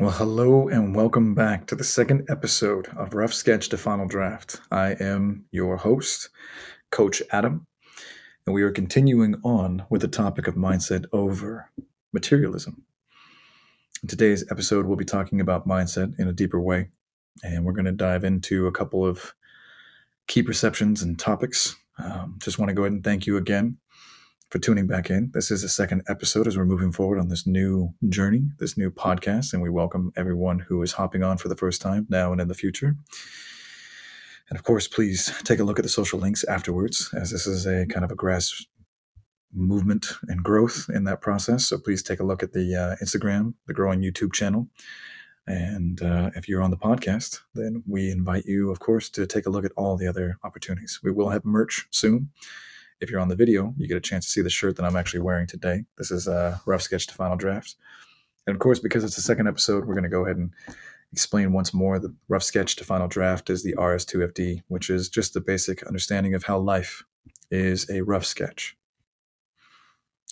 Well, hello and welcome back to the second episode of Rough Sketch to Final Draft. I am your host, Coach Adam, and we are continuing on with the topic of mindset over materialism. In today's episode, we'll be talking about mindset in a deeper way, and we're going to dive into a couple of key perceptions and topics. Um, just want to go ahead and thank you again for tuning back in. This is the second episode as we're moving forward on this new journey, this new podcast, and we welcome everyone who is hopping on for the first time now and in the future. And of course, please take a look at the social links afterwards, as this is a kind of a grass movement and growth in that process. So please take a look at the uh, Instagram, the growing YouTube channel. And uh, if you're on the podcast, then we invite you, of course, to take a look at all the other opportunities. We will have merch soon if you're on the video, you get a chance to see the shirt that I'm actually wearing today. This is a rough sketch to final draft. And of course, because it's the second episode, we're going to go ahead and explain once more the rough sketch to final draft is the RS2FD, which is just the basic understanding of how life is a rough sketch.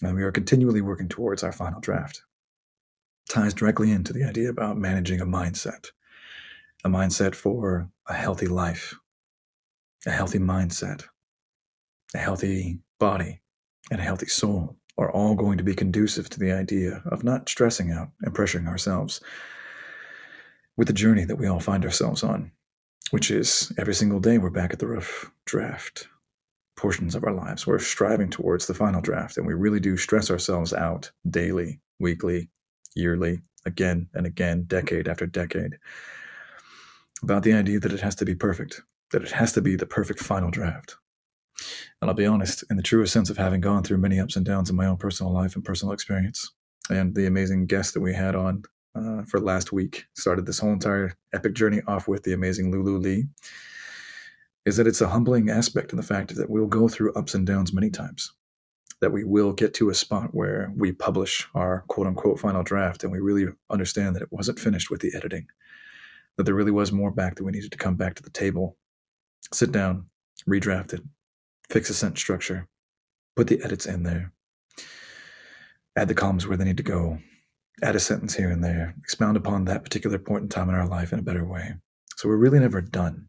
And we are continually working towards our final draft. ties directly into the idea about managing a mindset, a mindset for a healthy life, a healthy mindset, a healthy body, and a healthy soul are all going to be conducive to the idea of not stressing out and pressuring ourselves with the journey that we all find ourselves on, which is every single day we're back at the rough draft portions of our lives. We're striving towards the final draft, and we really do stress ourselves out daily, weekly, yearly, again and again, decade after decade, about the idea that it has to be perfect, that it has to be the perfect final draft. And I'll be honest, in the truest sense of having gone through many ups and downs in my own personal life and personal experience, and the amazing guest that we had on uh, for last week started this whole entire epic journey off with the amazing Lulu Lee, is that it's a humbling aspect in the fact that we'll go through ups and downs many times. That we will get to a spot where we publish our quote unquote final draft and we really understand that it wasn't finished with the editing, that there really was more back that we needed to come back to the table, sit down, redraft it, fix a sentence structure, put the edits in there, add the columns where they need to go, add a sentence here and there, expound upon that particular point in time in our life in a better way. So we're really never done.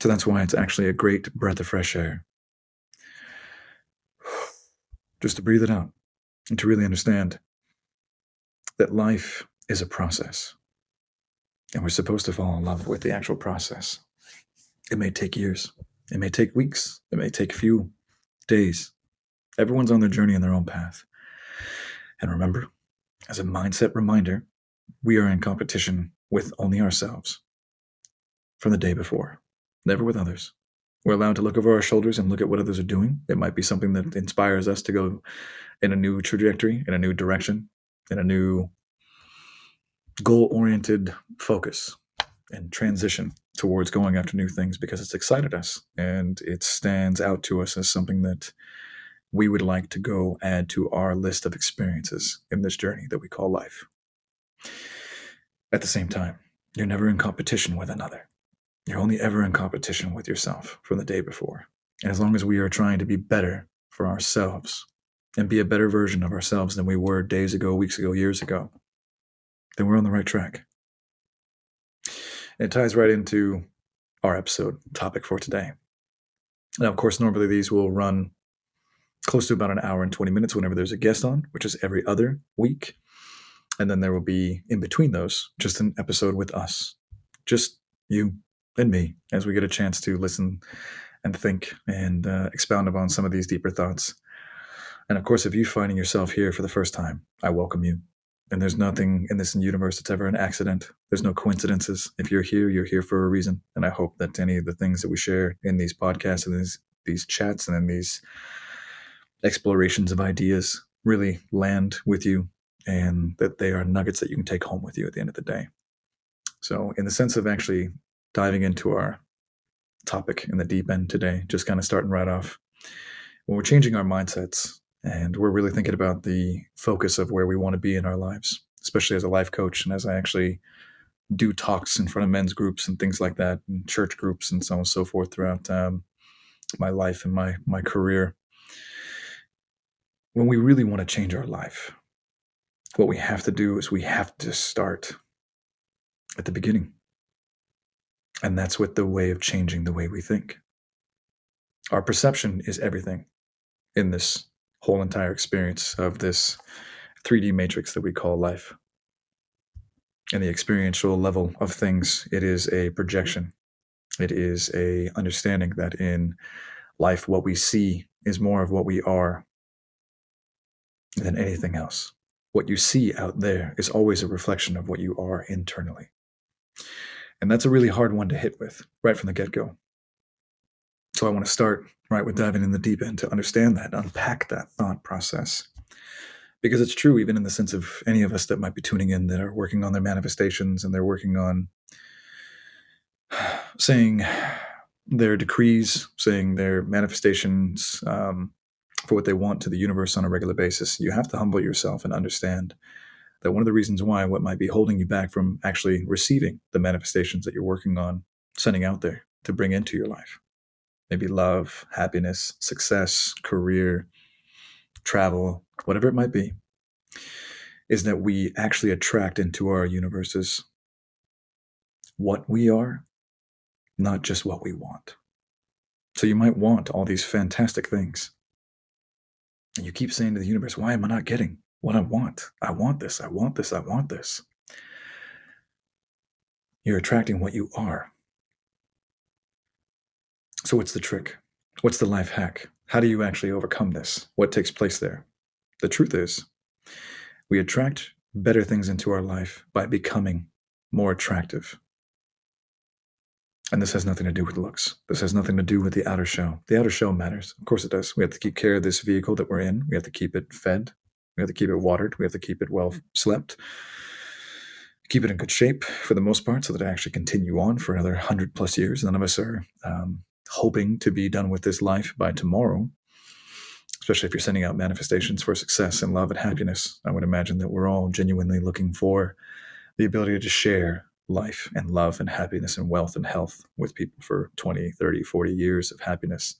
So that's why it's actually a great breath of fresh air. Just to breathe it out and to really understand that life is a process. And we're supposed to fall in love with the actual process. It may take years. It may take weeks, it may take a few days. Everyone's on their journey in their own path. And remember, as a mindset reminder, we are in competition with only ourselves from the day before, never with others. We're allowed to look over our shoulders and look at what others are doing. It might be something that inspires us to go in a new trajectory, in a new direction, in a new goal oriented focus and transition towards going after new things because it's excited us and it stands out to us as something that we would like to go add to our list of experiences in this journey that we call life. At the same time, you're never in competition with another. You're only ever in competition with yourself from the day before. And as long as we are trying to be better for ourselves and be a better version of ourselves than we were days ago, weeks ago, years ago, then we're on the right track. It ties right into our episode topic for today. Now, of course, normally these will run close to about an hour and 20 minutes whenever there's a guest on, which is every other week. And then there will be in between those just an episode with us, just you and me, as we get a chance to listen and think and uh, expound upon some of these deeper thoughts. And of course, if you're finding yourself here for the first time, I welcome you. And there's nothing in this universe that's ever an accident. There's no coincidences. If you're here, you're here for a reason. And I hope that any of the things that we share in these podcasts and these these chats and in these explorations of ideas really land with you and that they are nuggets that you can take home with you at the end of the day. So, in the sense of actually diving into our topic in the deep end today, just kind of starting right off, when we're changing our mindsets and we're really thinking about the focus of where we want to be in our lives, especially as a life coach and as I actually do talks in front of men's groups and things like that, and church groups and so on and so forth throughout um, my life and my my career. When we really want to change our life, what we have to do is we have to start at the beginning. And that's with the way of changing the way we think. Our perception is everything in this whole entire experience of this 3D matrix that we call life. And the experiential level of things, it is a projection. It is a understanding that in life, what we see is more of what we are than anything else. What you see out there is always a reflection of what you are internally. And that's a really hard one to hit with right from the get go. So I want to start right with diving in the deep end to understand that, unpack that thought process. Because it's true, even in the sense of any of us that might be tuning in that are working on their manifestations and they're working on saying their decrees, saying their manifestations um, for what they want to the universe on a regular basis. You have to humble yourself and understand that one of the reasons why what might be holding you back from actually receiving the manifestations that you're working on sending out there to bring into your life maybe love, happiness, success, career, travel, whatever it might be, is that we actually attract into our universes what we are, not just what we want. So you might want all these fantastic things. And you keep saying to the universe, why am I not getting what I want? I want this, I want this, I want this. You're attracting what you are. So, what's the trick? What's the life hack? How do you actually overcome this? What takes place there? The truth is, we attract better things into our life by becoming more attractive. And this has nothing to do with looks. This has nothing to do with the outer shell. The outer shell matters. Of course it does. We have to keep care of this vehicle that we're in. We have to keep it fed. We have to keep it watered. We have to keep it well slept. Keep it in good shape for the most part so that it actually continue on for another 100 plus years. None of us are um, hoping to be done with this life by tomorrow, especially if you're sending out manifestations for success and love and happiness. I would imagine that we're all genuinely looking for the ability to share life and love and happiness and wealth and health with people for 20, 30, 40 years of happiness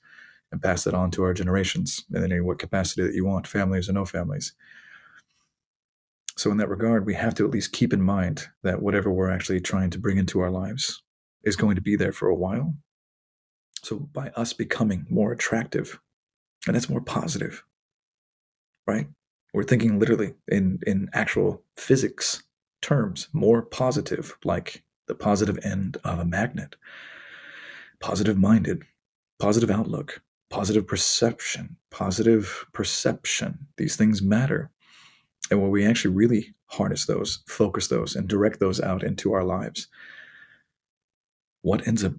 and pass that on to our generations in any what capacity that you want, families or no families. So, in that regard, we have to at least keep in mind that whatever we're actually trying to bring into our lives is going to be there for a while so by us becoming more attractive, and that's more positive, right? We're thinking literally in, in actual physics terms, more positive, like the positive end of a magnet, positive minded, positive outlook, positive perception, positive perception. These things matter. And when we actually really harness those, focus those, and direct those out into our lives, what ends up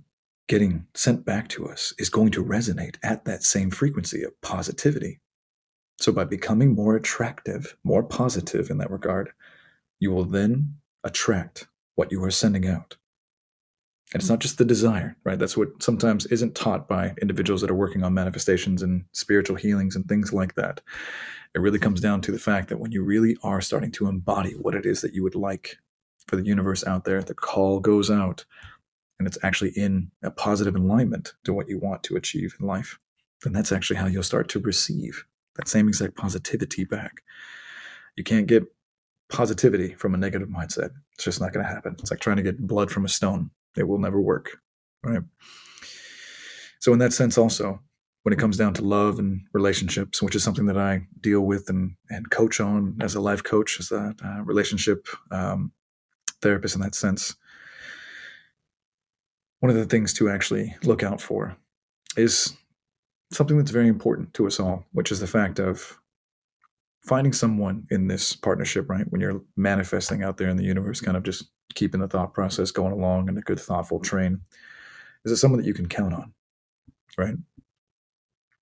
getting sent back to us is going to resonate at that same frequency of positivity. So, by becoming more attractive, more positive in that regard, you will then attract what you are sending out. And it's not just the desire, right? That's what sometimes isn't taught by individuals that are working on manifestations and spiritual healings and things like that. It really comes down to the fact that when you really are starting to embody what it is that you would like for the universe out there, the call goes out and it's actually in a positive alignment to what you want to achieve in life, then that's actually how you'll start to receive that same exact positivity back. You can't get positivity from a negative mindset. It's just not going to happen. It's like trying to get blood from a stone. It will never work. Right. So, in that sense, also, when it comes down to love and relationships, which is something that I deal with and, and coach on as a life coach, as a uh, relationship um, therapist in that sense, one of the things to actually look out for is something that's very important to us all, which is the fact of finding someone in this partnership, right? When you're manifesting out there in the universe, kind of just keeping the thought process going along in a good, thoughtful train. Is it someone that you can count on, right?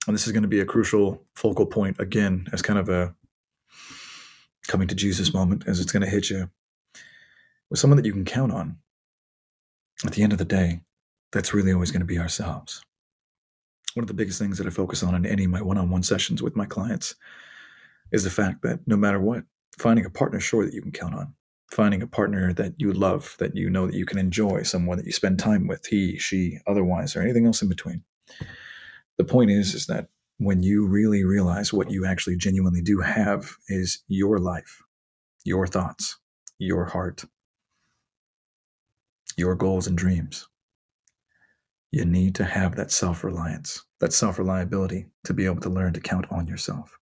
And this is going to be a crucial focal point again, as kind of a coming to Jesus moment, as it's going to hit you with someone that you can count on at the end of the day, that's really always going to be ourselves. One of the biggest things that I focus on in any of my one on one sessions with my clients is the fact that no matter what, finding a partner sure that you can count on, finding a partner that you love, that you know that you can enjoy, someone that you spend time with, he, she, otherwise, or anything else in between. The point is, is that when you really realize what you actually genuinely do have is your life, your thoughts, your heart, your goals and dreams. You need to have that self reliance, that self reliability to be able to learn to count on yourself.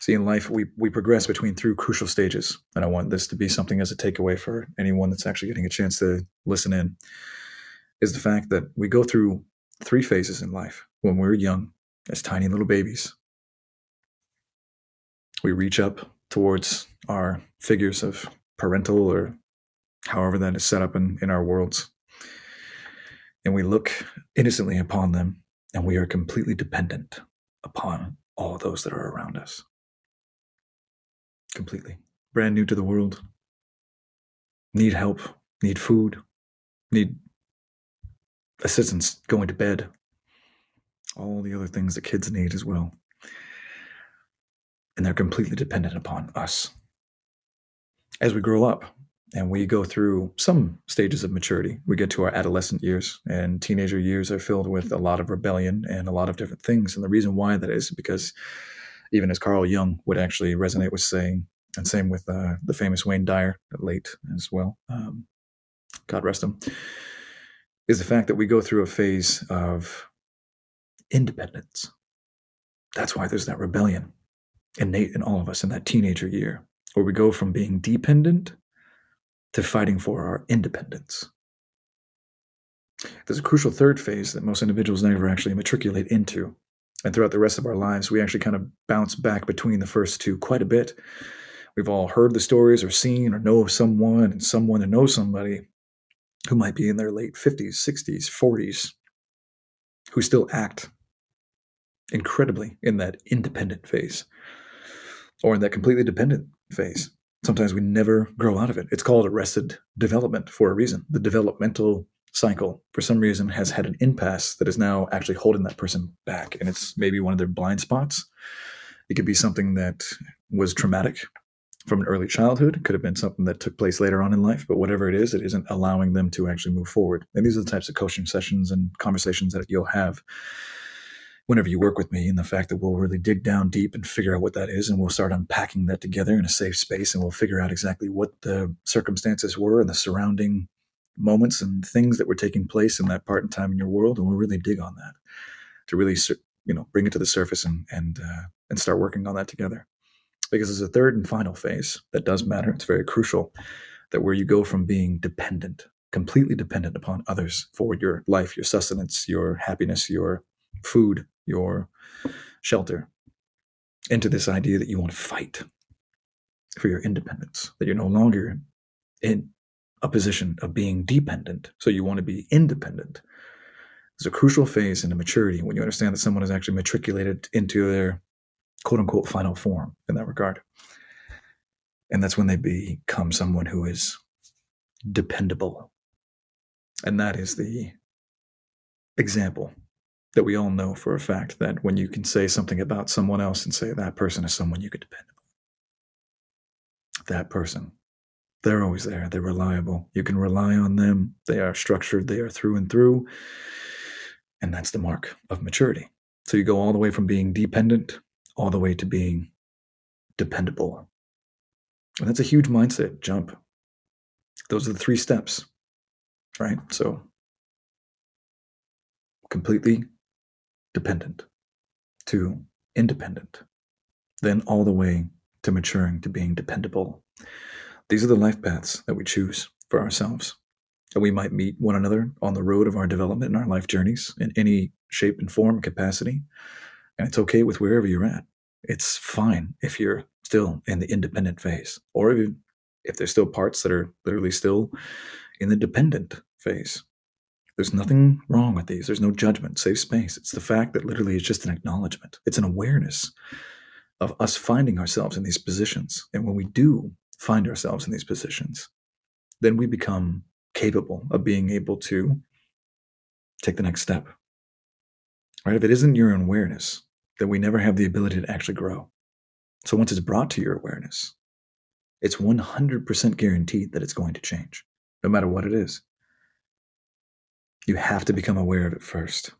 See, in life, we, we progress between three crucial stages. And I want this to be something as a takeaway for anyone that's actually getting a chance to listen in is the fact that we go through three phases in life when we're young, as tiny little babies. We reach up towards our figures of parental or however that is set up in, in our worlds. And we look innocently upon them, and we are completely dependent upon all those that are around us. Completely. Brand new to the world. Need help, need food, need assistance going to bed. All the other things that kids need as well. And they're completely dependent upon us. As we grow up, and we go through some stages of maturity. We get to our adolescent years, and teenager years are filled with a lot of rebellion and a lot of different things. And the reason why that is because, even as Carl Jung would actually resonate with saying, and same with uh, the famous Wayne Dyer, late as well, um, God rest him, is the fact that we go through a phase of independence. That's why there's that rebellion innate in all of us in that teenager year, where we go from being dependent to fighting for our independence. There's a crucial third phase that most individuals never actually matriculate into. And throughout the rest of our lives, we actually kind of bounce back between the first two quite a bit. We've all heard the stories or seen or know of someone and someone to know somebody who might be in their late 50s, 60s, 40s, who still act incredibly in that independent phase or in that completely dependent phase sometimes we never grow out of it. It's called arrested development for a reason. The developmental cycle, for some reason, has had an impasse that is now actually holding that person back. And it's maybe one of their blind spots. It could be something that was traumatic from an early childhood. It could have been something that took place later on in life, but whatever it is, it isn't allowing them to actually move forward. And these are the types of coaching sessions and conversations that you'll have whenever you work with me and the fact that we'll really dig down deep and figure out what that is and we'll start unpacking that together in a safe space and we'll figure out exactly what the circumstances were and the surrounding moments and things that were taking place in that part in time in your world. And we'll really dig on that to really you know bring it to the surface and and uh, and start working on that together. Because there's a third and final phase that does matter. It's very crucial that where you go from being dependent completely dependent upon others for your life your sustenance your happiness your food your shelter into this idea that you want to fight for your independence, that you're no longer in a position of being dependent, so you want to be independent. There's a crucial phase into maturity when you understand that someone is actually matriculated into their quote unquote final form in that regard. And that's when they become someone who is dependable. And that is the example that we all know for a fact that when you can say something about someone else and say that person is someone you could depend on, that person, they're always there. They're reliable. You can rely on them. They are structured. They are through and through. And that's the mark of maturity. So you go all the way from being dependent all the way to being dependable. And that's a huge mindset jump. Those are the three steps, right? So completely dependent to independent, then all the way to maturing to being dependable. These are the life paths that we choose for ourselves. And we might meet one another on the road of our development and our life journeys in any shape and form, capacity. And it's okay with wherever you're at. It's fine if you're still in the independent phase, or if, if there's still parts that are literally still in the dependent phase. There's nothing wrong with these. There's no judgment, safe space. It's the fact that literally it's just an acknowledgement. It's an awareness of us finding ourselves in these positions. And when we do find ourselves in these positions, then we become capable of being able to take the next step. Right? If it isn't your own awareness, then we never have the ability to actually grow. So once it's brought to your awareness, it's 100% guaranteed that it's going to change, no matter what it is. You have to become aware of it first.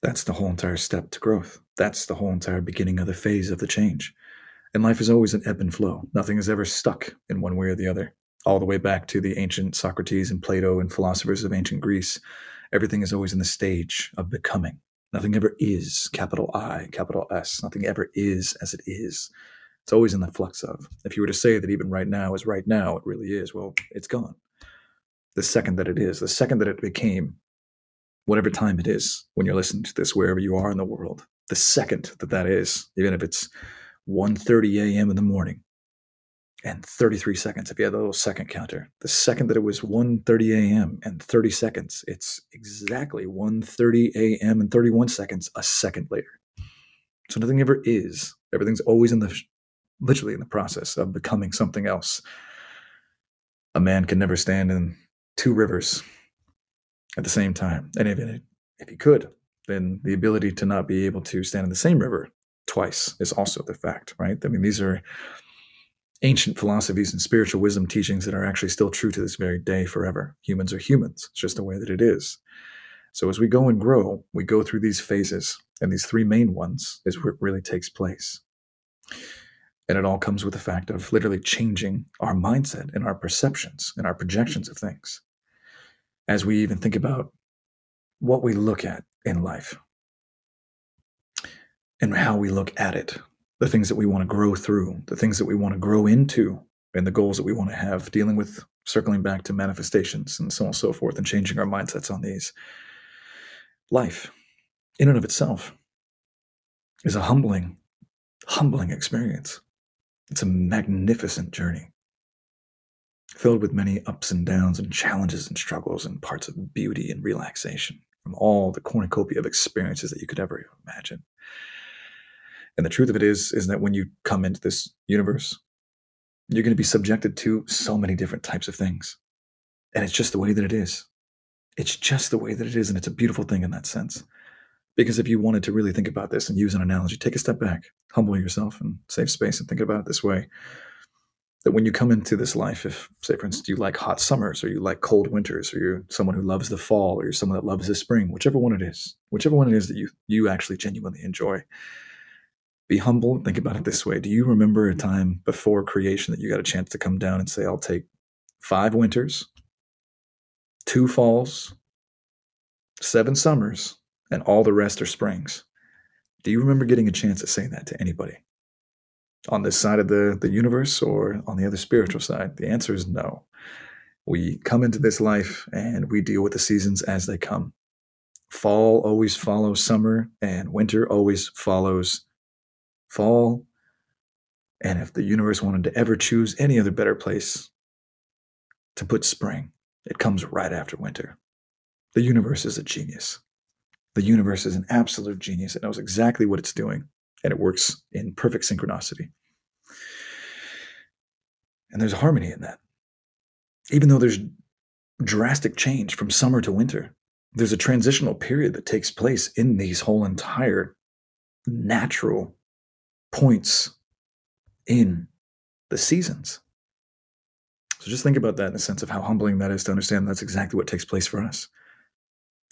That's the whole entire step to growth. That's the whole entire beginning of the phase of the change. And life is always an ebb and flow. Nothing is ever stuck in one way or the other. All the way back to the ancient Socrates and Plato and philosophers of ancient Greece, everything is always in the stage of becoming. Nothing ever is, capital I, capital S. Nothing ever is as it is. It's always in the flux of. If you were to say that even right now is right now, it really is, well, it's gone. The second that it is, the second that it became, whatever time it is when you're listening to this, wherever you are in the world, the second that that is, even if it's 1.30 a.m. in the morning and 33 seconds if you had a little second counter the second that it was 1.30 a.m and 30 seconds it's exactly 1.30 a.m and 31 seconds a second later so nothing ever is everything's always in the literally in the process of becoming something else a man can never stand in two rivers at the same time and even if he could then the ability to not be able to stand in the same river twice is also the fact, right? I mean, these are ancient philosophies and spiritual wisdom teachings that are actually still true to this very day forever. Humans are humans. It's just the way that it is. So as we go and grow, we go through these phases, and these three main ones is where it really takes place. And it all comes with the fact of literally changing our mindset and our perceptions and our projections of things. As we even think about what we look at in life, and how we look at it, the things that we want to grow through, the things that we want to grow into, and the goals that we want to have, dealing with circling back to manifestations and so on and so forth, and changing our mindsets on these. Life, in and of itself, is a humbling, humbling experience. It's a magnificent journey, filled with many ups and downs and challenges and struggles and parts of beauty and relaxation from all the cornucopia of experiences that you could ever imagine. And the truth of it is, is that when you come into this universe, you're going to be subjected to so many different types of things. And it's just the way that it is. It's just the way that it is. And it's a beautiful thing in that sense. Because if you wanted to really think about this and use an analogy, take a step back, humble yourself and save space and think about it this way. That when you come into this life, if, say, for instance, you like hot summers or you like cold winters or you're someone who loves the fall or you're someone that loves the spring, whichever one it is, whichever one it is that you, you actually genuinely enjoy, be humble. And think about it this way. Do you remember a time before creation that you got a chance to come down and say, I'll take five winters, two falls, seven summers, and all the rest are springs? Do you remember getting a chance to say that to anybody? On this side of the, the universe or on the other spiritual side? The answer is no. We come into this life and we deal with the seasons as they come. Fall always follows summer, and winter always follows fall. And if the universe wanted to ever choose any other better place to put spring, it comes right after winter. The universe is a genius. The universe is an absolute genius. It knows exactly what it's doing, and it works in perfect synchronicity. And there's harmony in that. Even though there's drastic change from summer to winter, there's a transitional period that takes place in these whole entire natural points in the seasons. So just think about that in the sense of how humbling that is to understand that's exactly what takes place for us.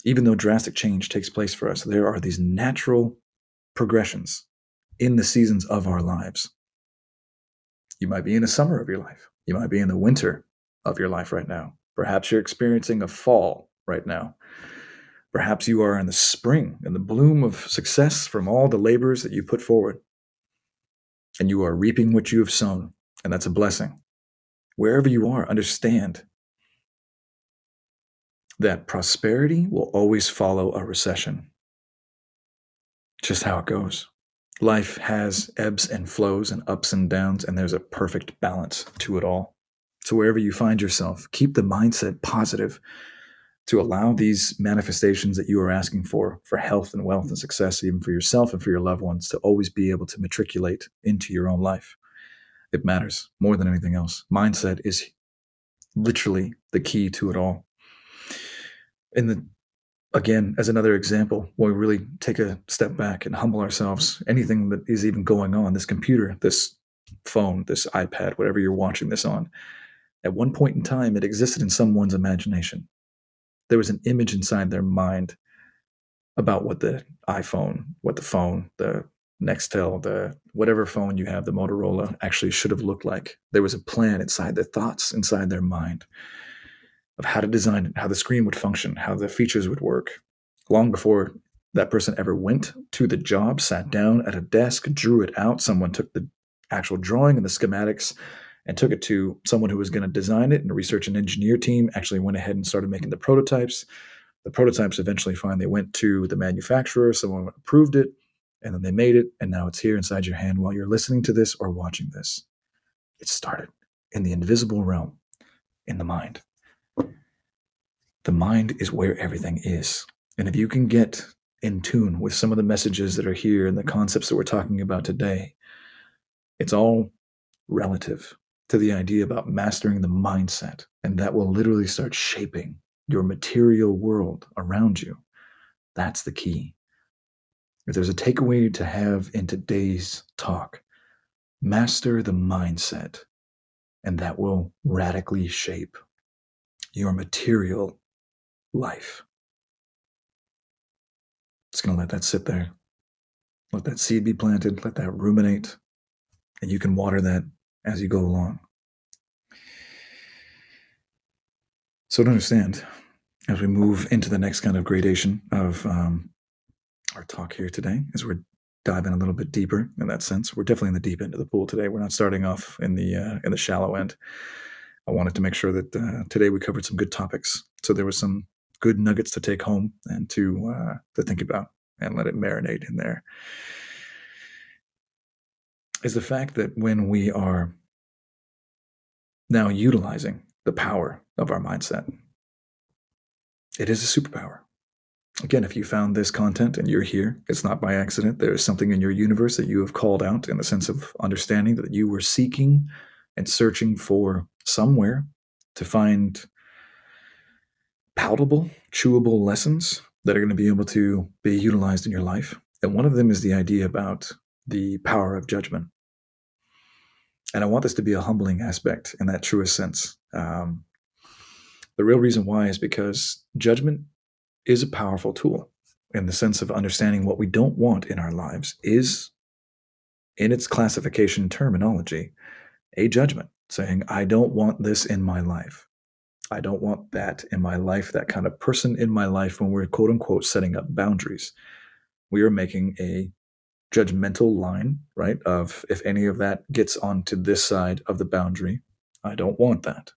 Even though drastic change takes place for us, there are these natural progressions in the seasons of our lives. You might be in the summer of your life. You might be in the winter of your life right now. Perhaps you're experiencing a fall right now. Perhaps you are in the spring, in the bloom of success from all the labors that you put forward and you are reaping what you have sown, and that's a blessing. Wherever you are, understand that prosperity will always follow a recession. Just how it goes. Life has ebbs and flows and ups and downs, and there's a perfect balance to it all. So, wherever you find yourself, keep the mindset positive to allow these manifestations that you are asking for, for health and wealth and success, even for yourself and for your loved ones, to always be able to matriculate into your own life. It matters more than anything else. Mindset is literally the key to it all. And the again, as another example, when we really take a step back and humble ourselves, anything that is even going on, this computer, this phone, this iPad, whatever you're watching this on, at one point in time, it existed in someone's imagination there was an image inside their mind about what the iPhone, what the phone, the Nextel, the whatever phone you have, the Motorola actually should have looked like. There was a plan inside their thoughts, inside their mind of how to design it, how the screen would function, how the features would work. Long before that person ever went to the job, sat down at a desk, drew it out, someone took the actual drawing and the schematics and took it to someone who was going to design it and a research and engineer team actually went ahead and started making the prototypes the prototypes eventually finally went to the manufacturer someone approved it and then they made it and now it's here inside your hand while you're listening to this or watching this it started in the invisible realm in the mind the mind is where everything is and if you can get in tune with some of the messages that are here and the concepts that we're talking about today it's all relative to the idea about mastering the mindset, and that will literally start shaping your material world around you. That's the key. If there's a takeaway to have in today's talk, master the mindset, and that will radically shape your material life. Just going to let that sit there. Let that seed be planted, let that ruminate, and you can water that as you go along. So to understand, as we move into the next kind of gradation of um, our talk here today, as we're diving a little bit deeper in that sense, we're definitely in the deep end of the pool today. We're not starting off in the uh, in the shallow end. I wanted to make sure that uh, today we covered some good topics, so there was some good nuggets to take home and to uh, to think about and let it marinate in there. Is the fact that when we are now utilizing the power of our mindset. It is a superpower. Again, if you found this content and you're here, it's not by accident. There is something in your universe that you have called out in the sense of understanding that you were seeking and searching for somewhere to find palatable, chewable lessons that are going to be able to be utilized in your life. And one of them is the idea about the power of judgment. And I want this to be a humbling aspect in that truest sense. Um, the real reason why is because judgment is a powerful tool in the sense of understanding what we don't want in our lives is, in its classification terminology, a judgment saying, I don't want this in my life. I don't want that in my life, that kind of person in my life when we're quote unquote setting up boundaries. We are making a judgmental line, right? Of if any of that gets onto this side of the boundary, I don't want that.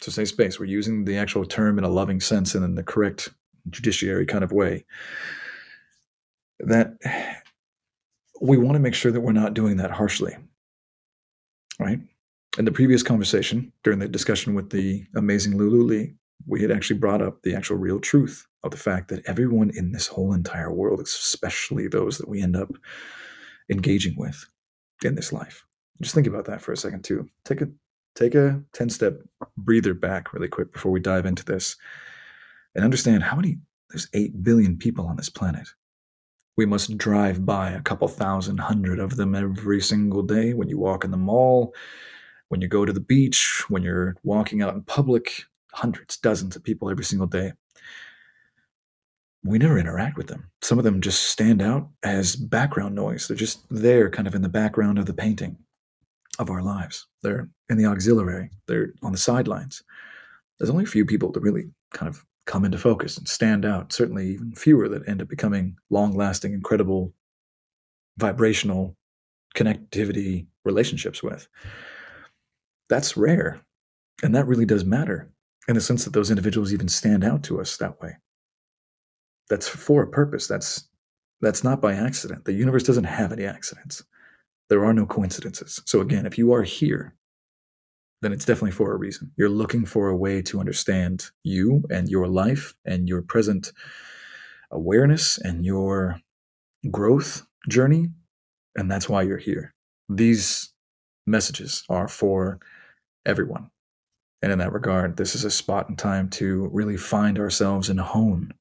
So say space. We're using the actual term in a loving sense and in the correct judiciary kind of way. That we want to make sure that we're not doing that harshly. Right? In the previous conversation, during the discussion with the amazing Lulu Lee, we had actually brought up the actual real truth of the fact that everyone in this whole entire world, especially those that we end up engaging with in this life. Just think about that for a second too. Take a take a 10 step breather back really quick before we dive into this and understand how many there's 8 billion people on this planet. We must drive by a couple thousand hundred of them every single day when you walk in the mall, when you go to the beach, when you're walking out in public, hundreds, dozens of people every single day. We never interact with them. Some of them just stand out as background noise. They're just there, kind of in the background of the painting of our lives. They're in the auxiliary, they're on the sidelines. There's only a few people that really kind of come into focus and stand out, certainly even fewer that end up becoming long lasting, incredible, vibrational connectivity relationships with. That's rare. And that really does matter in the sense that those individuals even stand out to us that way. That's for a purpose. That's that's not by accident. The universe doesn't have any accidents. There are no coincidences. So again, if you are here, then it's definitely for a reason. You're looking for a way to understand you and your life and your present awareness and your growth journey, and that's why you're here. These messages are for everyone. And in that regard, this is a spot and time to really find ourselves and hone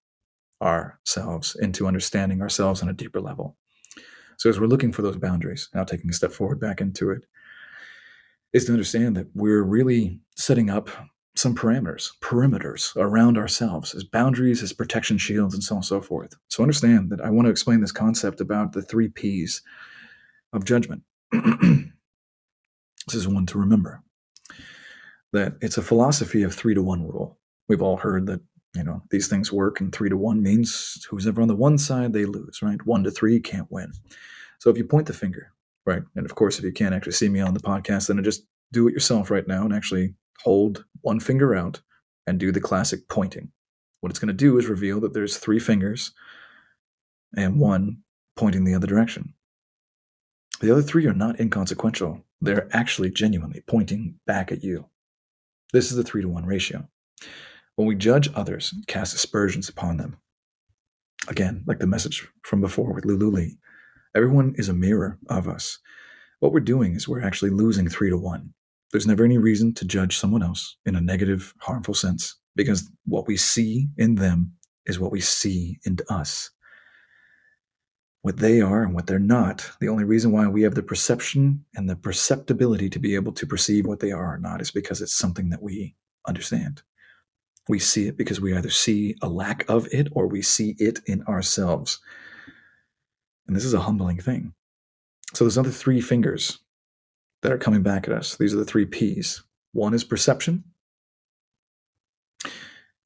ourselves into understanding ourselves on a deeper level. So, as we're looking for those boundaries, now taking a step forward back into it, is to understand that we're really setting up some parameters, perimeters around ourselves as boundaries, as protection shields, and so on and so forth. So understand that I want to explain this concept about the three P's of judgment. this is one to remember that it's a philosophy of three to one rule. We've all heard that you know these things work, and three to one means who's ever on the one side they lose, right? One to three can't win. So if you point the finger, right, and of course if you can't actually see me on the podcast, then just do it yourself right now and actually hold one finger out and do the classic pointing. What it's going to do is reveal that there's three fingers and one pointing the other direction. The other three are not inconsequential. They're actually genuinely pointing back at you. This is the three to one ratio. When we judge others and cast aspersions upon them, again, like the message from before with Lulu Lee, everyone is a mirror of us. What we're doing is we're actually losing three to one. There's never any reason to judge someone else in a negative, harmful sense because what we see in them is what we see in us. What they are and what they're not, the only reason why we have the perception and the perceptibility to be able to perceive what they are or not is because it's something that we understand. We see it because we either see a lack of it or we see it in ourselves. And this is a humbling thing. So there's other three fingers that are coming back at us. These are the three P's. One is perception,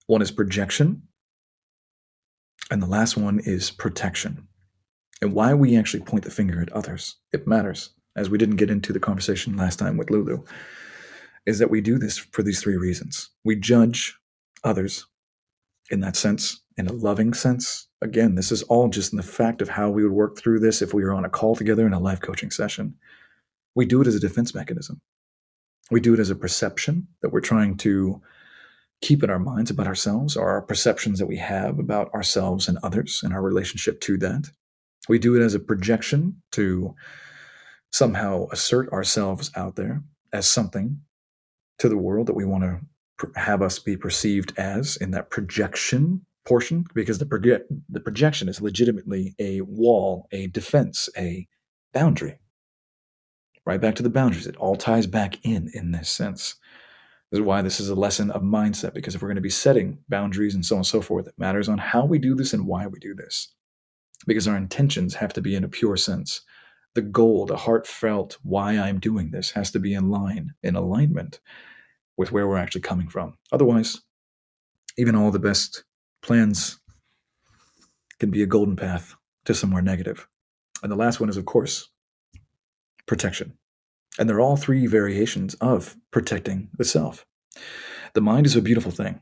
one is projection, and the last one is protection. And why we actually point the finger at others, it matters, as we didn't get into the conversation last time with Lulu, is that we do this for these three reasons. We judge others in that sense, in a loving sense. Again, this is all just in the fact of how we would work through this if we were on a call together in a life coaching session. We do it as a defense mechanism. We do it as a perception that we're trying to keep in our minds about ourselves or our perceptions that we have about ourselves and others and our relationship to that. We do it as a projection to somehow assert ourselves out there as something to the world that we want to have us be perceived as in that projection portion because the the projection is legitimately a wall, a defense, a boundary right back to the boundaries. It all ties back in in this sense. This is why this is a lesson of mindset, because if we're going to be setting boundaries and so on and so forth, it matters on how we do this and why we do this. Because our intentions have to be in a pure sense. The goal, the heartfelt why I'm doing this has to be in line, in alignment with where we're actually coming from. Otherwise, even all the best plans can be a golden path to somewhere negative. And the last one is, of course, protection. And they're all three variations of protecting the self. The mind is a beautiful thing,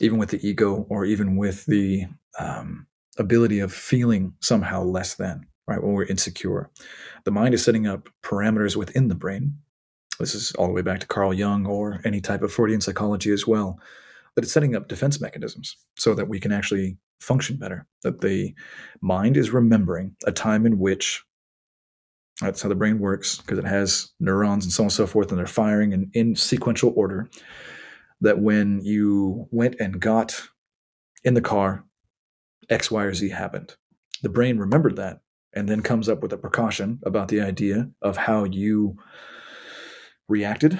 even with the ego or even with the um, ability of feeling somehow less than, right? When we're insecure. The mind is setting up parameters within the brain. This is all the way back to Carl Jung or any type of Freudian psychology as well. That it's setting up defense mechanisms so that we can actually function better. That the mind is remembering a time in which that's how the brain works because it has neurons and so on and so forth, and they're firing in, in sequential order. That when you went and got in the car, X, Y, or Z happened. The brain remembered that and then comes up with a precaution about the idea of how you reacted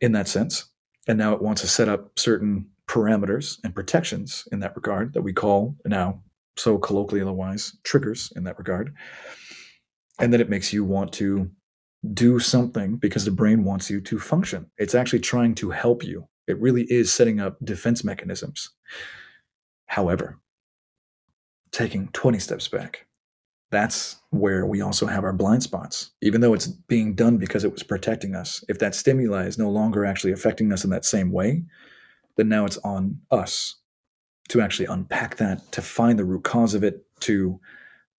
in that sense. And now it wants to set up certain parameters and protections in that regard that we call now, so colloquially otherwise, triggers in that regard and then it makes you want to do something because the brain wants you to function. It's actually trying to help you. It really is setting up defense mechanisms. However, taking 20 steps back, that's where we also have our blind spots. Even though it's being done because it was protecting us, if that stimuli is no longer actually affecting us in that same way, then now it's on us to actually unpack that, to find the root cause of it, to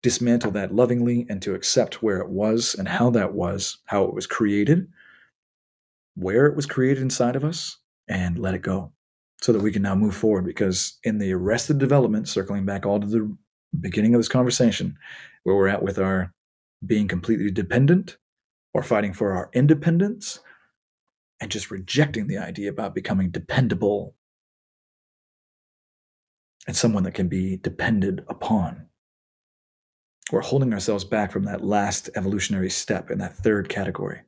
dismantle that lovingly and to accept where it was and how that was, how it was created, where it was created inside of us, and let it go so that we can now move forward. Because in the arrested development, circling back all to the beginning of this conversation, where we're at with our being completely dependent or fighting for our independence and just rejecting the idea about becoming dependable and someone that can be depended upon we're holding ourselves back from that last evolutionary step in that third category.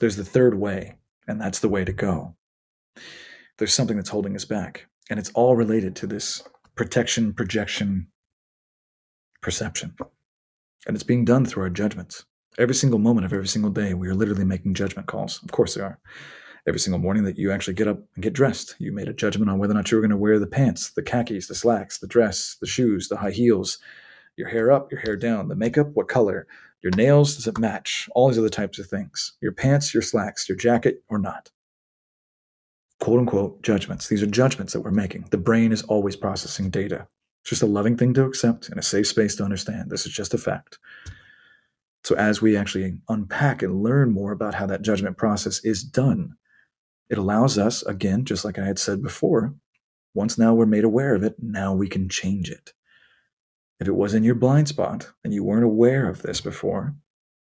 There's the third way, and that's the way to go. there's something that's holding us back. And it's all related to this protection, projection, perception. And it's being done through our judgments. Every single moment of every single day, we are literally making judgment calls. Of course, they are. Every single morning that you actually get up and get dressed, you made a judgment on whether or not you were going to wear the pants, the khakis, the slacks, the dress, the shoes, the high heels, your hair up, your hair down, the makeup, what color, your nails, does it match? All these other types of things. Your pants, your slacks, your jacket, or not. Quote unquote judgments. These are judgments that we're making. The brain is always processing data. Just a loving thing to accept and a safe space to understand. This is just a fact. So, as we actually unpack and learn more about how that judgment process is done, it allows us, again, just like I had said before, once now we're made aware of it, now we can change it. If it was in your blind spot and you weren't aware of this before,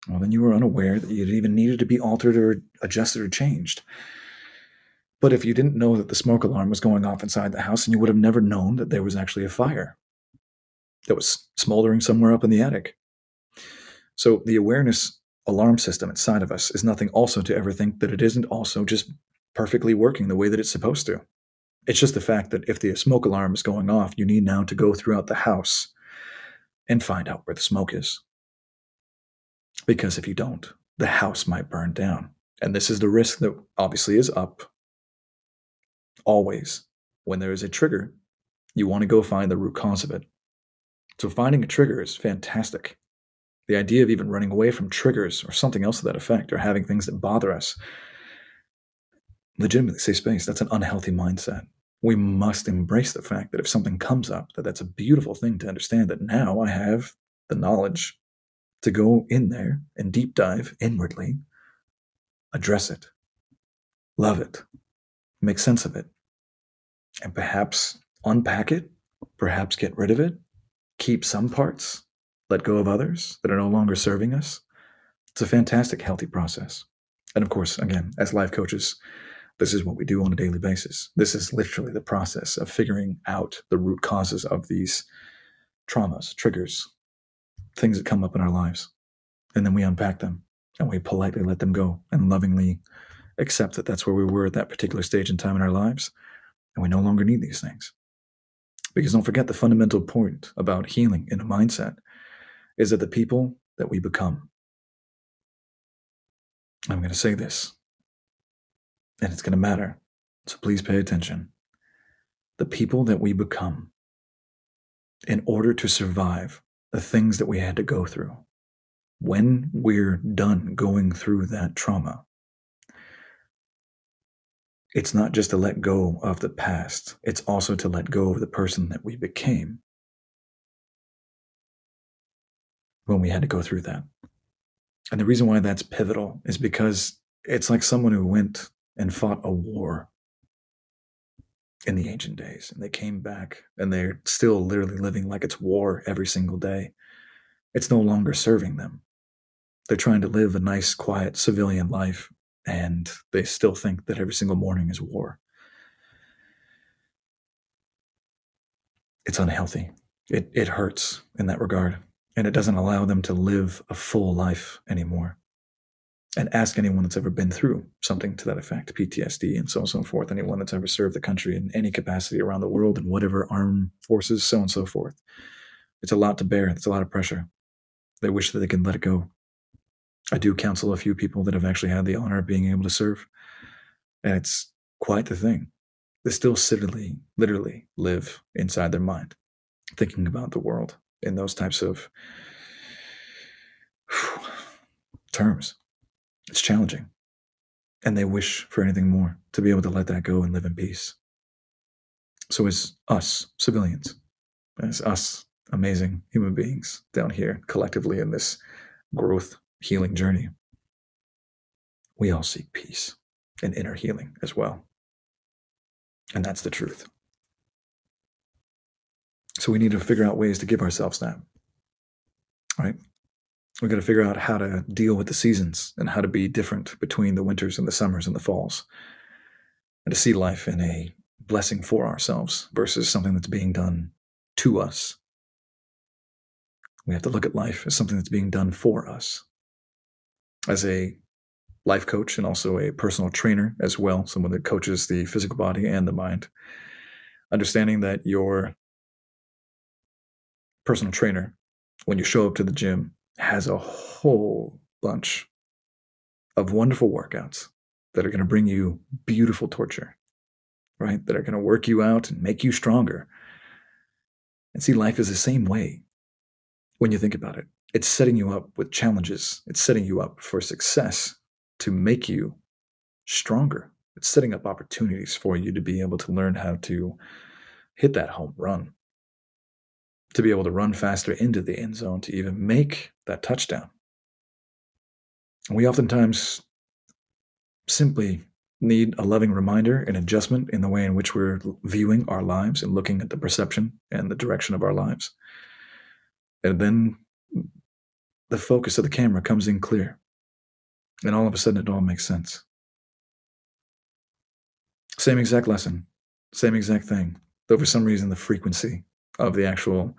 well, then you were unaware that it even needed to be altered or adjusted or changed. But if you didn't know that the smoke alarm was going off inside the house, and you would have never known that there was actually a fire that was smoldering somewhere up in the attic. So the awareness alarm system inside of us is nothing also to ever think that it isn't also just perfectly working the way that it's supposed to. It's just the fact that if the smoke alarm is going off, you need now to go throughout the house and find out where the smoke is. Because if you don't, the house might burn down. And this is the risk that obviously is up. Always, when there is a trigger, you want to go find the root cause of it. So, finding a trigger is fantastic. The idea of even running away from triggers or something else to that effect or having things that bother us legitimately say space, that's an unhealthy mindset we must embrace the fact that if something comes up that that's a beautiful thing to understand that now i have the knowledge to go in there and deep dive inwardly address it love it make sense of it and perhaps unpack it perhaps get rid of it keep some parts let go of others that are no longer serving us it's a fantastic healthy process and of course again as life coaches this is what we do on a daily basis. This is literally the process of figuring out the root causes of these traumas, triggers, things that come up in our lives. And then we unpack them and we politely let them go and lovingly accept that that's where we were at that particular stage in time in our lives. And we no longer need these things. Because don't forget the fundamental point about healing in a mindset is that the people that we become, I'm going to say this and it's going to matter. So please pay attention. The people that we become in order to survive the things that we had to go through, when we're done going through that trauma, it's not just to let go of the past, it's also to let go of the person that we became when we had to go through that. And the reason why that's pivotal is because it's like someone who went and fought a war in the ancient days. And they came back and they're still literally living like it's war every single day. It's no longer serving them. They're trying to live a nice, quiet civilian life, and they still think that every single morning is war. It's unhealthy. It, it hurts in that regard, and it doesn't allow them to live a full life anymore and ask anyone that's ever been through something to that effect, PTSD and so on and so forth, anyone that's ever served the country in any capacity around the world in whatever armed forces, so on and so forth. It's a lot to bear. It's a lot of pressure. They wish that they can let it go. I do counsel a few people that have actually had the honor of being able to serve, and it's quite the thing. They still literally, literally live inside their mind, thinking about the world in those types of terms it's challenging. And they wish for anything more to be able to let that go and live in peace. So, as us civilians, as us amazing human beings down here collectively in this growth healing journey, we all seek peace and inner healing as well. And that's the truth. So we need to figure out ways to give ourselves that. Right? We've got to figure out how to deal with the seasons and how to be different between the winters and the summers and the falls. And to see life in a blessing for ourselves versus something that's being done to us. We have to look at life as something that's being done for us, as a life coach and also a personal trainer as well, someone that coaches the physical body and the mind. Understanding that your personal trainer, when you show up to the gym, has a whole bunch of wonderful workouts that are going to bring you beautiful torture, right? That are going to work you out and make you stronger. And see, life is the same way when you think about it. It's setting you up with challenges, it's setting you up for success to make you stronger. It's setting up opportunities for you to be able to learn how to hit that home run, to be able to run faster into the end zone, to even make that touchdown. We oftentimes simply need a loving reminder and adjustment in the way in which we're viewing our lives and looking at the perception and the direction of our lives. And then the focus of the camera comes in clear. And all of a sudden, it all makes sense. Same exact lesson, same exact thing. Though for some reason, the frequency of the actual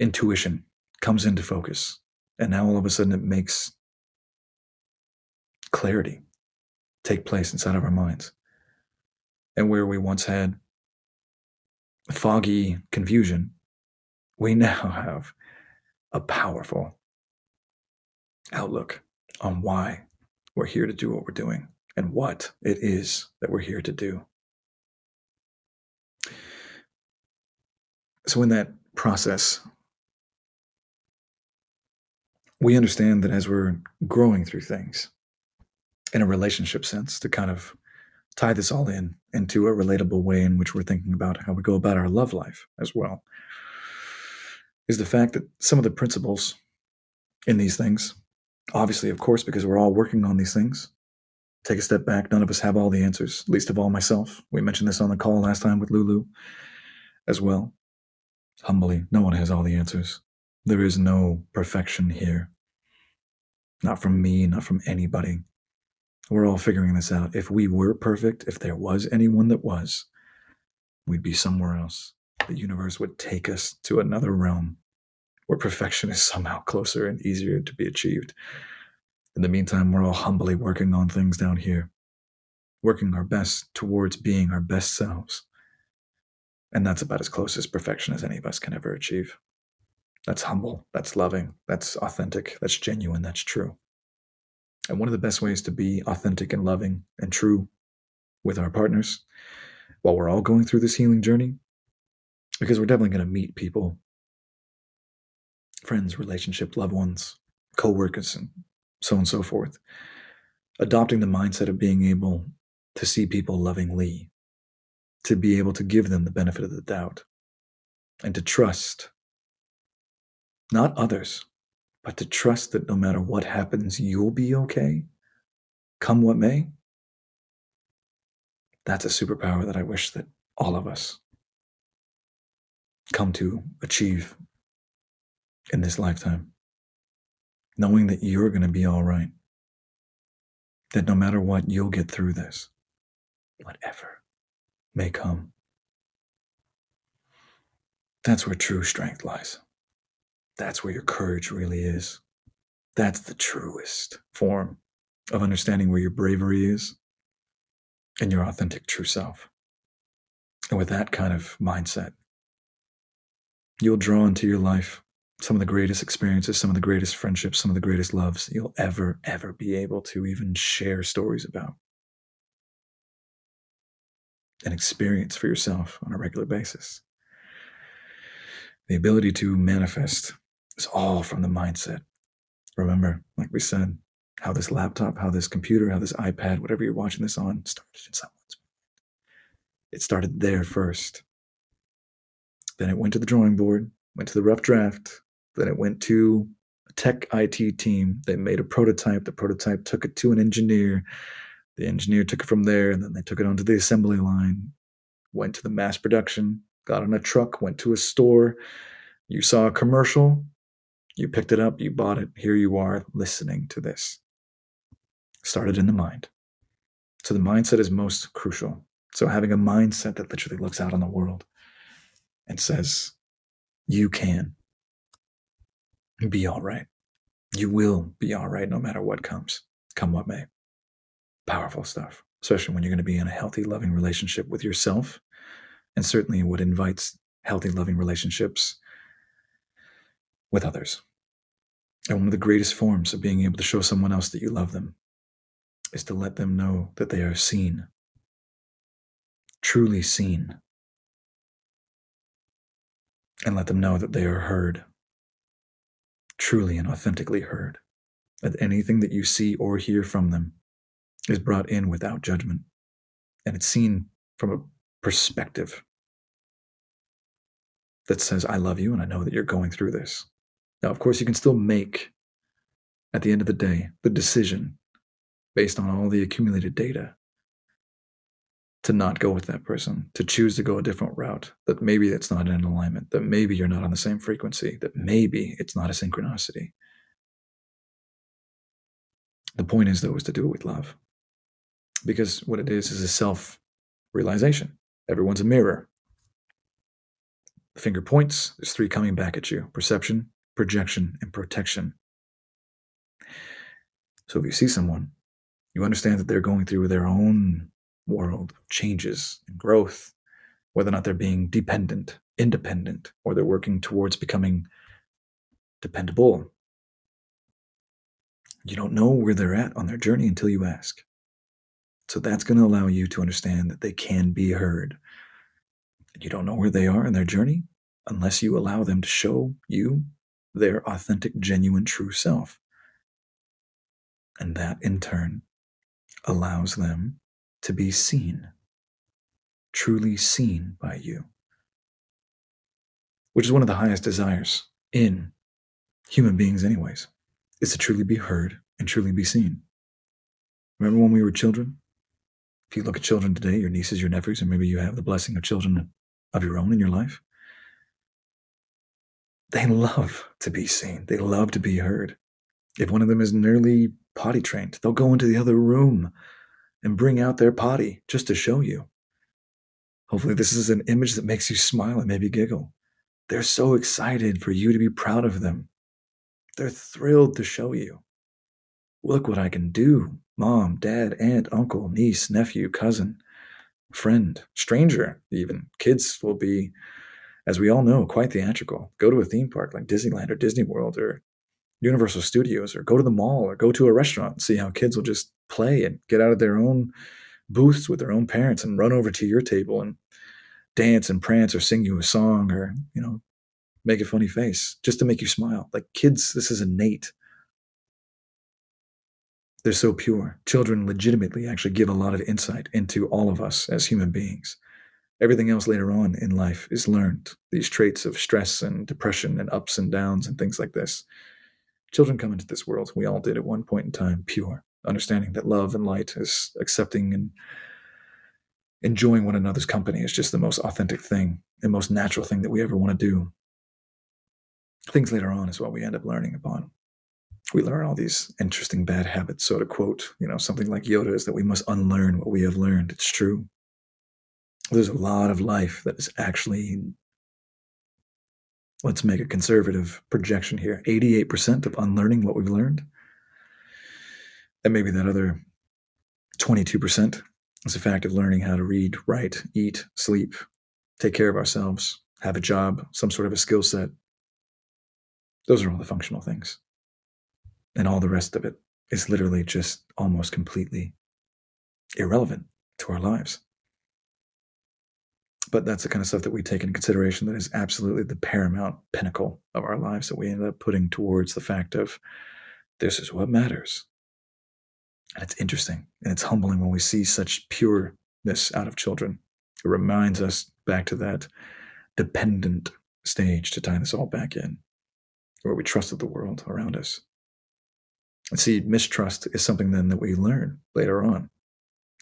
intuition comes into focus. And now all of a sudden, it makes clarity take place inside of our minds. And where we once had foggy confusion, we now have a powerful outlook on why we're here to do what we're doing and what it is that we're here to do. So, in that process, we understand that as we're growing through things, in a relationship sense to kind of tie this all in into a relatable way in which we're thinking about how we go about our love life as well is the fact that some of the principles in these things obviously of course because we're all working on these things. Take a step back none of us have all the answers least of all myself. We mentioned this on the call last time with lulu as well. Humbly no one has all the answers. There is no perfection here. Not from me not from anybody. We're all figuring this out. If we were perfect, if there was anyone that was, we'd be somewhere else. The universe would take us to another realm where perfection is somehow closer and easier to be achieved. In the meantime, we're all humbly working on things down here, working our best towards being our best selves. And that's about as close as perfection as any of us can ever achieve. That's humble, that's loving, that's authentic, that's genuine, that's true. And one of the best ways to be authentic and loving and true with our partners while we're all going through this healing journey, because we're definitely going to meet people, friends, relationship, loved ones, co-workers, and so on and so forth. Adopting the mindset of being able to see people lovingly, to be able to give them the benefit of the doubt, and to trust not others, but to trust that no matter what happens, you'll be okay, come what may, that's a superpower that I wish that all of us come to achieve in this lifetime. Knowing that you're going to be all right, that no matter what, you'll get through this, whatever may come. That's where true strength lies. That's where your courage really is. That's the truest form of understanding where your bravery is and your authentic true self. And with that kind of mindset, you'll draw into your life some of the greatest experiences, some of the greatest friendships, some of the greatest loves you'll ever, ever be able to even share stories about and experience for yourself on a regular basis. The ability to manifest is all from the mindset. Remember, like we said, how this laptop, how this computer, how this iPad, whatever you're watching this on, started in someone's mind. It started there first. Then it went to the drawing board, went to the rough draft. Then it went to a tech IT team. They made a prototype. The prototype took it to an engineer. The engineer took it from there, and then they took it onto the assembly line, went to the mass production, got on a truck, went to a store. You saw a commercial, you picked it up, you bought it, here you are listening to this. Started in the mind. So the mindset is most crucial. So having a mindset that literally looks out on the world and says, you can be all right. You will be all right no matter what comes, come what may. powerful stuff, especially when you're going to be in a healthy, loving relationship with yourself. And certainly what invites healthy, loving relationships with others. And one of the greatest forms of being able to show someone else that you love them is to let them know that they are seen, truly seen, and let them know that they are heard, truly and authentically heard, that anything that you see or hear from them is brought in without judgment, and it's seen from a perspective that says, I love you and I know that you're going through this. Now, of course, you can still make, at the end of the day, the decision based on all the accumulated data to not go with that person, to choose to go a different route, that maybe it's not in alignment, that maybe you're not on the same frequency, that maybe it's not a synchronicity. The point is, though, is to do it with love. Because what it is is a self realization. Everyone's a mirror. The finger points, there's three coming back at you perception, projection, and protection. So if you see someone, you understand that they're going through their own world of changes and growth, whether or not they're being dependent, independent, or they're working towards becoming dependable. You don't know where they're at on their journey until you ask. So that's going to allow you to understand that they can be heard. You don't know where they are in their journey unless you allow them to show you their authentic, genuine, true self. And that in turn allows them to be seen, truly seen by you, which is one of the highest desires in human beings, anyways, is to truly be heard and truly be seen. Remember when we were children? If you look at children today, your nieces, your nephews, and maybe you have the blessing of children of your own in your life, they love to be seen. They love to be heard. If one of them is nearly potty trained, they'll go into the other room and bring out their potty just to show you. Hopefully, this is an image that makes you smile and maybe giggle. They're so excited for you to be proud of them. They're thrilled to show you. Look what I can do. Mom, dad, aunt, uncle, niece, nephew, cousin, friend, stranger, even. Kids will be as we all know, quite theatrical. Go to a theme park like Disneyland or Disney World or Universal Studios or go to the mall or go to a restaurant and see how kids will just play and get out of their own booths with their own parents and run over to your table and dance and prance or sing you a song or, you know, make a funny face just to make you smile. Like kids, this is innate. They're so pure. Children legitimately actually give a lot of insight into all of us as human beings. Everything else later on in life is learned. These traits of stress and depression and ups and downs and things like this. Children come into this world, we all did at one point in time, pure, understanding that love and light is accepting and enjoying one another's company is just the most authentic thing, the most natural thing that we ever want to do. Things later on is what we end up learning upon. We learn all these interesting bad habits. So to quote, you know, something like Yoda is that we must unlearn what we have learned. It's true there's a lot of life that is actually let's make a conservative projection here 88% of unlearning what we've learned and maybe that other 22% is the fact of learning how to read write eat sleep take care of ourselves have a job some sort of a skill set. Those are all the functional things. And all the rest of it is literally just almost completely irrelevant to our lives. But that's the kind of stuff that we take into consideration that is absolutely the paramount pinnacle of our lives that we end up putting towards the fact of this is what matters. And it's interesting and it's humbling when we see such pureness out of children. It reminds us back to that dependent stage to tie this all back in, where we trusted the world around us. And see, mistrust is something then that we learn later on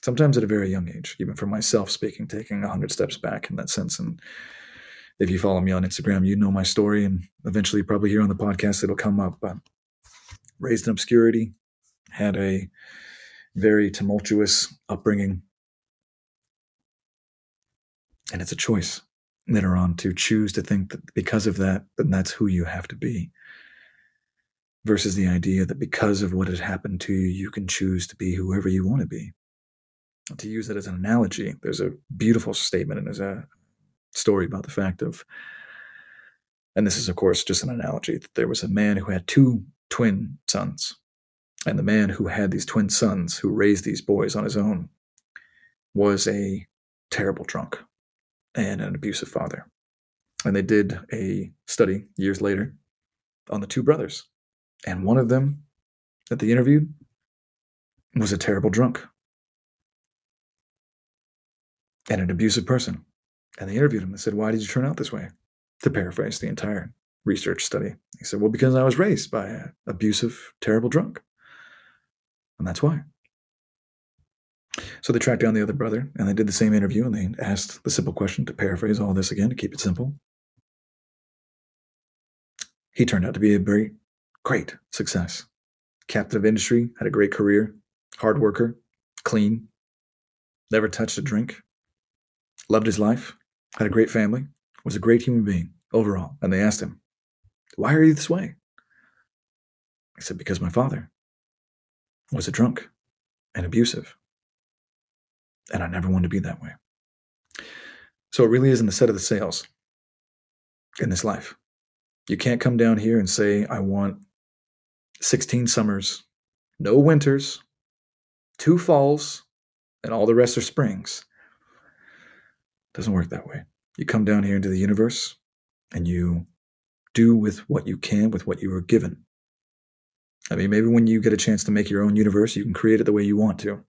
sometimes at a very young age, even for myself speaking, taking 100 steps back in that sense. And if you follow me on Instagram, you know my story, and eventually, probably here on the podcast, it'll come up. But raised in obscurity, had a very tumultuous upbringing. And it's a choice later on to choose to think that because of that, then that's who you have to be. versus the idea that because of what had happened to you, you can choose to be whoever you want to be. To use that as an analogy, there's a beautiful statement and there's a story about the fact of, and this is, of course, just an analogy, that there was a man who had two twin sons. And the man who had these twin sons, who raised these boys on his own, was a terrible drunk and an abusive father. And they did a study years later on the two brothers. And one of them that they interviewed was a terrible drunk and an abusive person. And they interviewed him and said, Why did you turn out this way? To paraphrase the entire research study. He said, Well, because I was raised by an abusive, terrible drunk. And that's why. So they tracked down the other brother and they did the same interview and they asked the simple question to paraphrase all this again to keep it simple. He turned out to be a very great success. Captain of industry, had a great career, hard worker, clean, never touched a drink, loved his life, had a great family, was a great human being overall. And they asked him, Why are you this way? He said, Because my father was a drunk and abusive. And I never wanted to be that way. So it really is in the set of the sails in this life. You can't come down here and say, I want 16 summers, no winters, two falls, and all the rest are springs. Doesn't work that way. You come down here into the universe and you do with what you can with what you were given. I mean, maybe when you get a chance to make your own universe, you can create it the way you want to.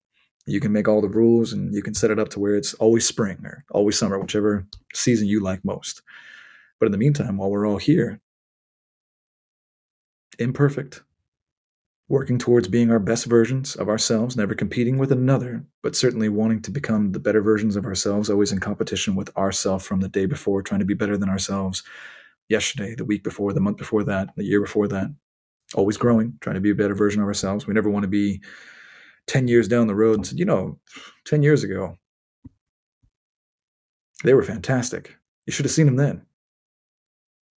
You can make all the rules and you can set it up to where it's always spring or always summer, whichever season you like most. But in the meantime, while we're all here, imperfect, working towards being our best versions of ourselves, never competing with another, but certainly wanting to become the better versions of ourselves, always in competition with ourselves from the day before, trying to be better than ourselves yesterday, the week before, the month before that, the year before that, always growing, trying to be a better version of ourselves. We never want to be 10 years down the road and said, you know, 10 years ago, they were fantastic. You should have seen them then.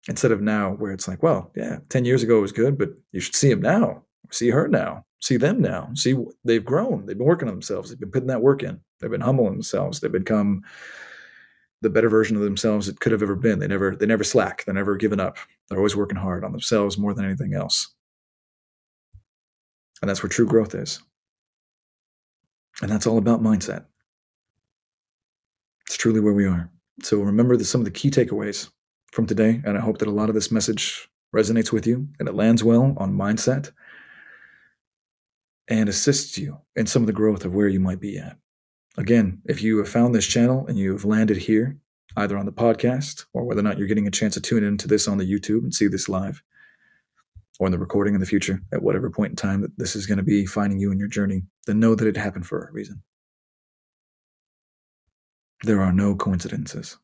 Instead of now, where it's like, well, yeah, 10 years ago was good, but you should see them now. See her now. See them now. See, they've grown. They've been working on themselves. They've been putting that work in. They've been humbling themselves. They've become the better version of themselves that could have ever been. They never, they never slack. They're never given up. They're always working hard on themselves more than anything else. And that's where true growth is. And that's all about mindset. It's truly where we are. So remember the, some of the key takeaways from today. And I hope that a lot of this message resonates with you and it lands well on mindset and assists you in some of the growth of where you might be at. Again, if you have found this channel and you have landed here, either on the podcast or whether or not you're getting a chance to tune into this on the YouTube and see this live, or in the recording in the future, at whatever point in time that this is going to be finding you in your journey, then know that it happened for a reason. There are no coincidences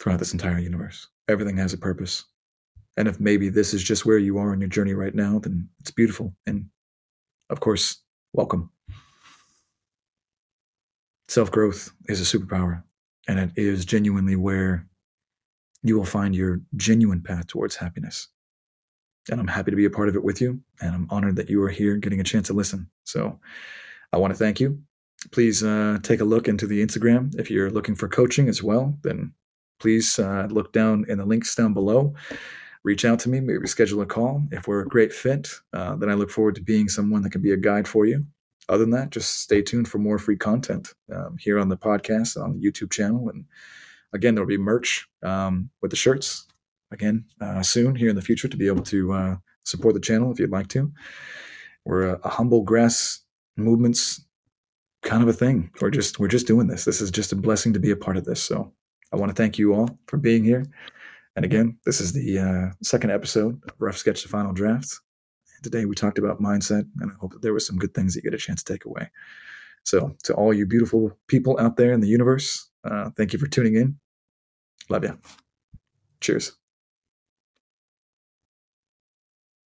throughout this entire universe. Everything has a purpose. And if maybe this is just where you are in your journey right now, then it's beautiful. And of course, welcome. Self growth is a superpower, and it is genuinely where you will find your genuine path towards happiness and I'm happy to be a part of it with you. And I'm honored that you are here getting a chance to listen. So I want to thank you. Please uh, take a look into the Instagram. If you're looking for coaching as well, then please uh, look down in the links down below. Reach out to me, maybe schedule a call. If we're a great fit, uh, then I look forward to being someone that can be a guide for you. Other than that, just stay tuned for more free content um, here on the podcast, on the YouTube channel. And again, there'll be merch um, with the shirts again uh, soon here in the future to be able to uh, support the channel if you'd like to. We're a, a, humble grass movements kind of a thing. We're just we're just doing this. This is just a blessing to be a part of this. So I want to thank you all for being here. And again, this is the uh, second episode of Rough Sketch to Final Draft. Today we talked about mindset, and I hope that there were some good things that you get a chance to take away. So to all you beautiful people out there in the universe, uh, thank you for tuning in. Love you. Cheers.